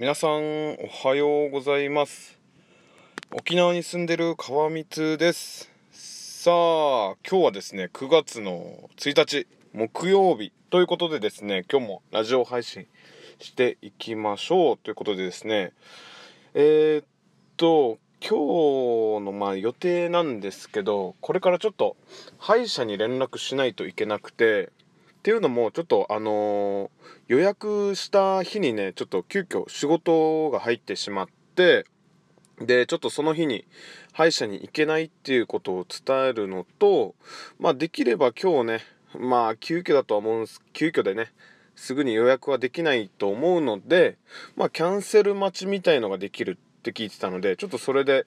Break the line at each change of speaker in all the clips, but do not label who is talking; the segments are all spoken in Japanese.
皆さんおはようございます。沖縄に住んでる川光です。さあ今日はですね9月の1日木曜日ということでですね今日もラジオ配信していきましょう。ということでですねえー、っと今日のまあ予定なんですけどこれからちょっと歯医者に連絡しないといけなくてっていうのもちょっとあの、予約した日にねちょっと急遽仕事が入ってしまってでちょっとその日に歯医者に行けないっていうことを伝えるのとまあできれば今日ねまあ急遽だとは思うんです急遽でねすぐに予約はできないと思うのでまあキャンセル待ちみたいのができるって聞いてたのでちょっとそれで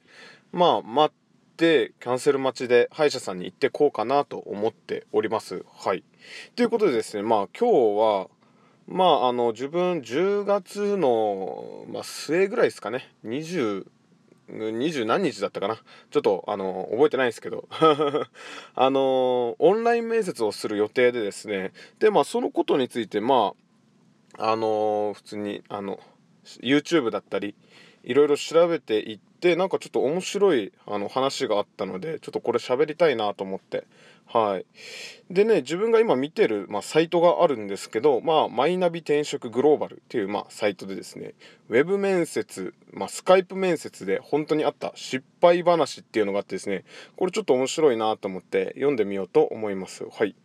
まあ待ってキャンセル待ちで歯医者さんに行ってこうかなと思っております。はい。ということでですねまあ今日はまああの自分10月の、まあ、末ぐらいですかね。20 20何日だったかな。ちょっとあの覚えてないですけど。あのオンライン面接をする予定でですね。でまあそのことについてまああの普通にあの YouTube だったりいろいろ調べていってでなんかちょっと面白いあの話があったのでちょっとこれ喋りたいなと思って。はい。でね自分が今見てる、まあ、サイトがあるんですけど、まあ、マイナビ転職グローバルっていう、まあ、サイトでですねウェブ面接、まあ、スカイプ面接で本当にあった失敗話っていうのがあってですねこれちょっと面白いなと思って読んでみようと思います。はい。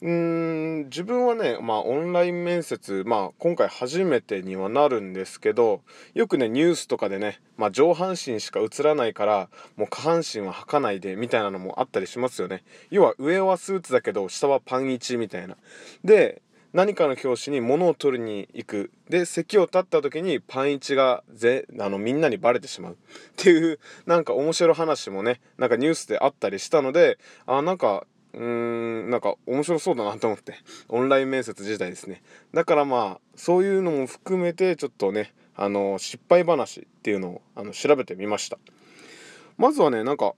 うん自分はね、まあ、オンライン面接、まあ、今回初めてにはなるんですけどよくねニュースとかでね、まあ、上半身しか映らないからもう下半身は履かないでみたいなのもあったりしますよね。要は上はスーツだけど下はパン1みたいな。で何かの教師に物を取りに行く。で席を立った時にパン1がぜあのみんなにバレてしまう。っていうなんか面白い話もねなんかニュースであったりしたのであなんかうーんなんか面白そうだなと思って。オンライン面接自体ですね。だからまあそういうのも含めてちょっとねあの失敗話っていうのをあの調べてみました。まずはねなんか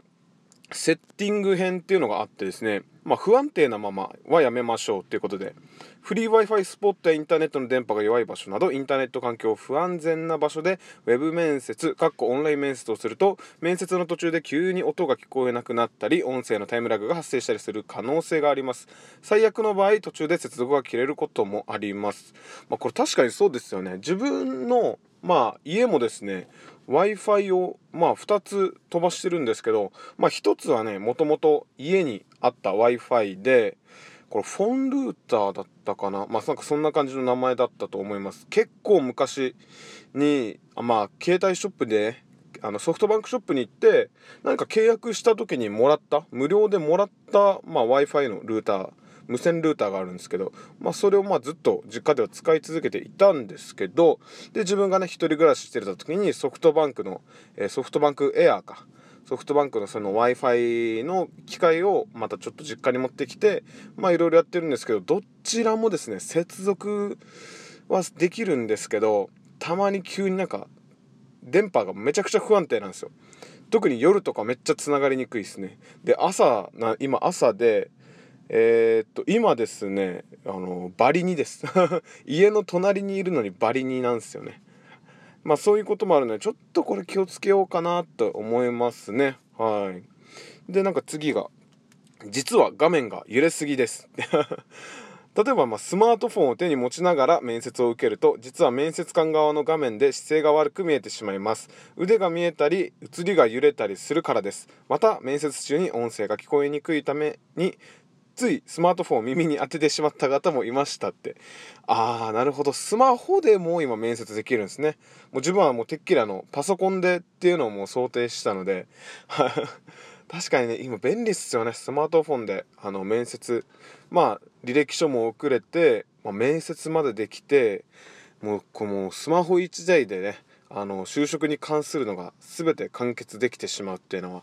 セッティング編っていうのがあってですねまあ不安定なままはやめましょうっていうことでフリー Wi-Fi スポットやインターネットの電波が弱い場所などインターネット環境不安全な場所でウェブ面接かっこオンライン面接をすると面接の途中で急に音が聞こえなくなったり音声のタイムラグが発生したりする可能性があります。最悪の場合途中で接続が切れることもあります。まあこれ確かにそうですよね。自分のまあ家もですね w i f i をまあ2つ飛ばしてるんですけどまあ1つはねもともと家にあった w i f i でこれフォンルーターだったかな。まあなんかそんな感じの名前だったと思います。結構昔にまあ携帯ショップであのソフトバンクショップに行って何か契約した時にもらった無料でもらった、まあ、w i f i のルーター無線ルーターがあるんですけど、まあ、それをまあずっと実家では使い続けていたんですけどで自分がね一人暮らししてた時にソフトバンクの、えー、ソフトバンクエアーかソフトバンクのその Wi-Fi の機械をまたちょっと実家に持ってきてまあいろいろやってるんですけどどちらもですね接続はできるんですけどたまに急になんか電波がめちゃくちゃ不安定なんですよ。特に夜とかめっちゃつながりにくいですね。で朝な今朝でえー、っと今ですねあのバリニです。家の隣にいるのにバリニなんですよね。まあそういうこともあるのでちょっとこれ気をつけようかなと思いますね。はい。でなんか次が実は画面が揺れすぎです。例えばまスマートフォンを手に持ちながら面接を受けると実は面接官側の画面で姿勢が悪く見えてしまいます。腕が見えたり映りが揺れたりするからです。また面接中に音声が聞こえにくいためについスマートフォンを耳に当ててしまった方もいましたって。ああなるほど。スマホでも今面接できるんですね。もう自分はもうてっきりあのパソコンでっていうのをもう想定したので。確かにね今便利っすよね。スマートフォンであの面接。まあ履歴書も送れて、まあ、面接までできてもうこのスマホ1台でねあの就職に関するのが全て完結できてしまうっていうのは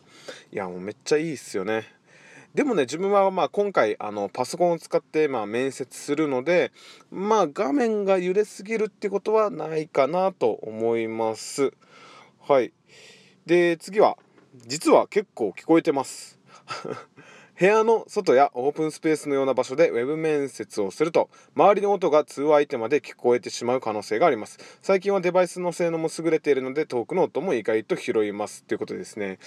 いやもうめっちゃいいっすよね。でもね自分はまあ今回あのパソコンを使ってまあ面接するのでまあ画面が揺れすぎるってことはないかなと思います。はい。で次は実は結構聞こえてます。部屋の外やオープンスペースのような場所でウェブ面接をすると周りの音が通話相手まで聞こえてしまう可能性があります。最近はデバイスの性能も優れているので遠くの音も意外と拾いますということですね。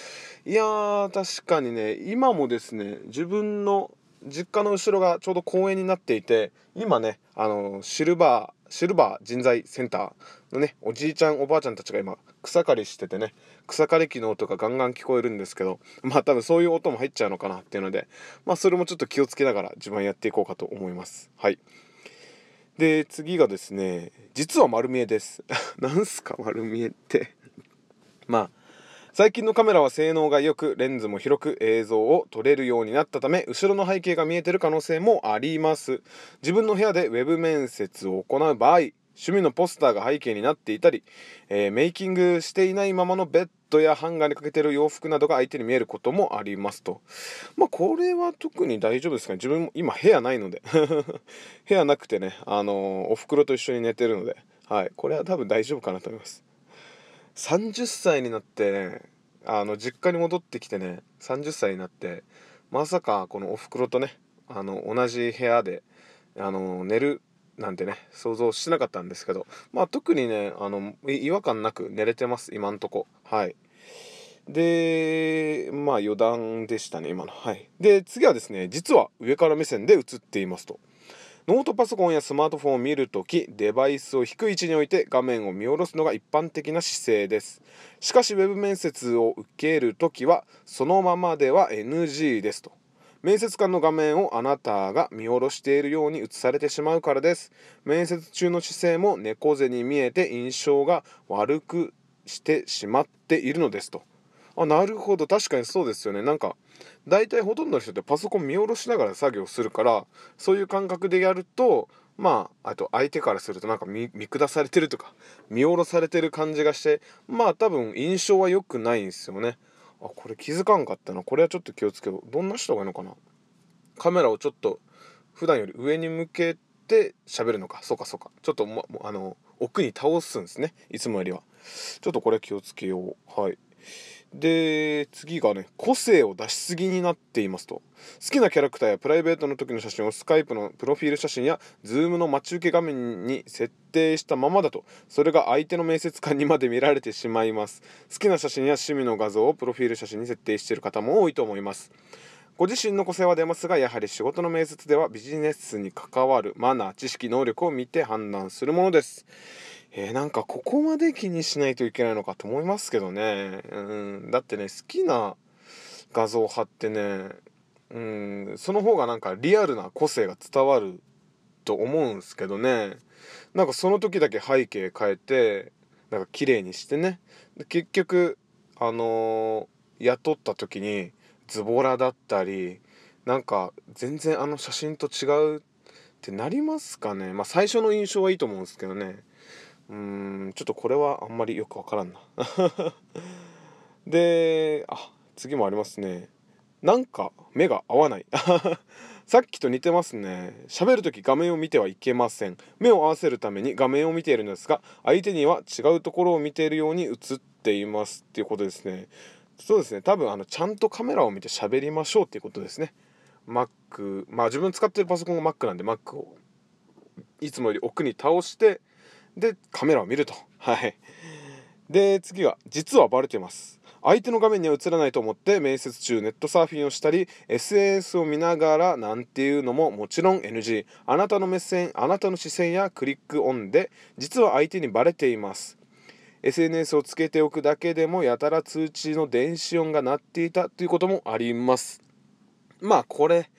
いやー確かにね今もですね自分の実家の後ろがちょうど公園になっていて今ねあのシルバーシルバー人材センターのねおじいちゃんおばあちゃんたちが今草刈りしててね草刈り機の音がガンガン聞こえるんですけどまあ多分そういう音も入っちゃうのかなっていうのでまあそれもちょっと気をつけながら自分やっていこうかと思います。はい。で次がですね実は丸見えです。なんすか丸見えって。まあ最近のカメラは性能が良くレンズも広く映像を撮れるようになったため後ろの背景が見えてる可能性もあります。自分の部屋で web 面接を行う場合趣味のポスターが背景になっていたり、えー、メイキングしていないままのベッドやハンガーにかけてる洋服などが相手に見えることもありますと。まあこれは特に大丈夫ですかね。自分も今部屋ないので。部屋なくてねあのー、おふくろと一緒に寝てるので。はい。これは多分大丈夫かなと思います。30歳になってねあの実家に戻ってきてね30歳になってまさかこのおふくろとねあの同じ部屋であの寝るなんてね想像してなかったんですけどまあ特にねあの違和感なく寝れてます今んとこ。はい。でまあ余談でしたね今の。はい。で次はですね実は上から目線で映っていますと。ノートパソコンやスマートフォンを見るときデバイスを低い位置に置いて画面を見下ろすのが一般的な姿勢です。しかし Web 面接を受けるときはそのままでは NG ですと。面接官の画面をあなたが見下ろしているように映されてしまうからです。面接中の姿勢も猫背に見えて印象が悪くしてしまっているのですと。あなるほど。確かにそうですよね。なんか大体ほとんどの人ってパソコン見下ろしながら作業するからそういう感覚でやるとまああと相手からするとなんか見下されてるとか 見下ろされてる感じがしてまあ多分印象は良くないんですよね。あこれ気づかんかったな。これはちょっと気をつけよう。どんな人がいいのかな。カメラをちょっと普段より上に向けて喋るのか。そうかそうか。ちょっともあの奥に倒すんですね。いつもよりは。ちょっとこれ気をつけよう。はい。で次がね個性を出しすぎになっていますと。好きなキャラクターやプライベートの時の写真を Skype のプロフィール写真や Zoom の待ち受け画面に設定したままだと。それが相手の面接官にまで見られてしまいます。好きな写真や趣味の画像をプロフィール写真に設定している方も多いと思います。ご自身の個性は出ますがやはり仕事の面接ではビジネスに関わるマナー知識能力を見て判断するものです。えー、なんかここまで気にしないといけないのかと思いますけどね、うん、だってね好きな画像を貼ってね、うん、その方がなんかリアルな個性が伝わると思うんですけどね。なんかその時だけ背景変えてなんか綺麗にしてね。結局あのー、雇った時にズボラだったりなんか全然あの写真と違うってなりますかね。まあ最初の印象はいいと思うんですけどね。うーんちょっとこれはあんまりよくわからんな。であ次もありますね。なんか目が合わない。さっきと似てますね。喋る時画面を見てはいけません。目を合わせるために画面を見ているんですが相手には違うところを見ているように映っていますっていうことですね。そうですね。多分あのちゃんとカメラを見て喋りましょうっていうことですね。Mac まあ自分使ってるパソコンが Mac なんで Mac をいつもより奥に倒してでカメラを見ると。はい。で次は実はバレてます。相手の画面には映らないと思って面接中ネットサーフィンをしたり SNS を見ながらなんていうのももちろん NG あなたの目線あなたの視線やクリックオンで実は相手にバレています。SNS をつけておくだけでもやたら通知の電子音が鳴っていたということもあります。まあこれ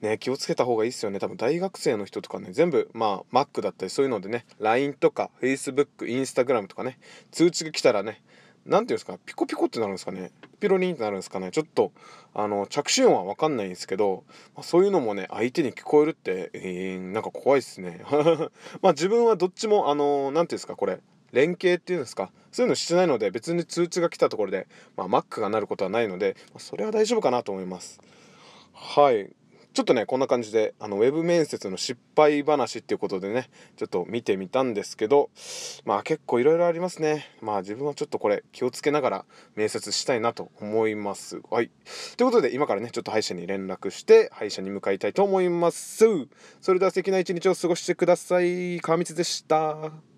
ね気をつけた方がいいですよね。多分大学生の人とかね全部まあ Mac だったりそういうのでね LINE とか Facebook、Instagram とかね通知が来たらね何ていうんですかピコピコってなるんですかね。ピロリンってなるんですかね。ちょっとあの着信音は分かんないんですけど、まあ、そういうのもね相手に聞こえるって、えー、なんか怖いっすね。まあ自分はどっちもあの何ていうんですかこれ連携っていうんですかそういうのしてないので別に通知が来たところで、まあ、Mac がなることはないので、まあ、それは大丈夫かなと思います。はい。ちょっとねこんな感じであのウェブ面接の失敗話っていうことでねちょっと見てみたんですけどまあ結構いろいろありますね。まあ自分はちょっとこれ気をつけながら面接したいなと思います。はい。ということで今からねちょっと歯医者に連絡して歯医者に向かいたいと思います。それでは素敵な一日を過ごしてください。川光でした。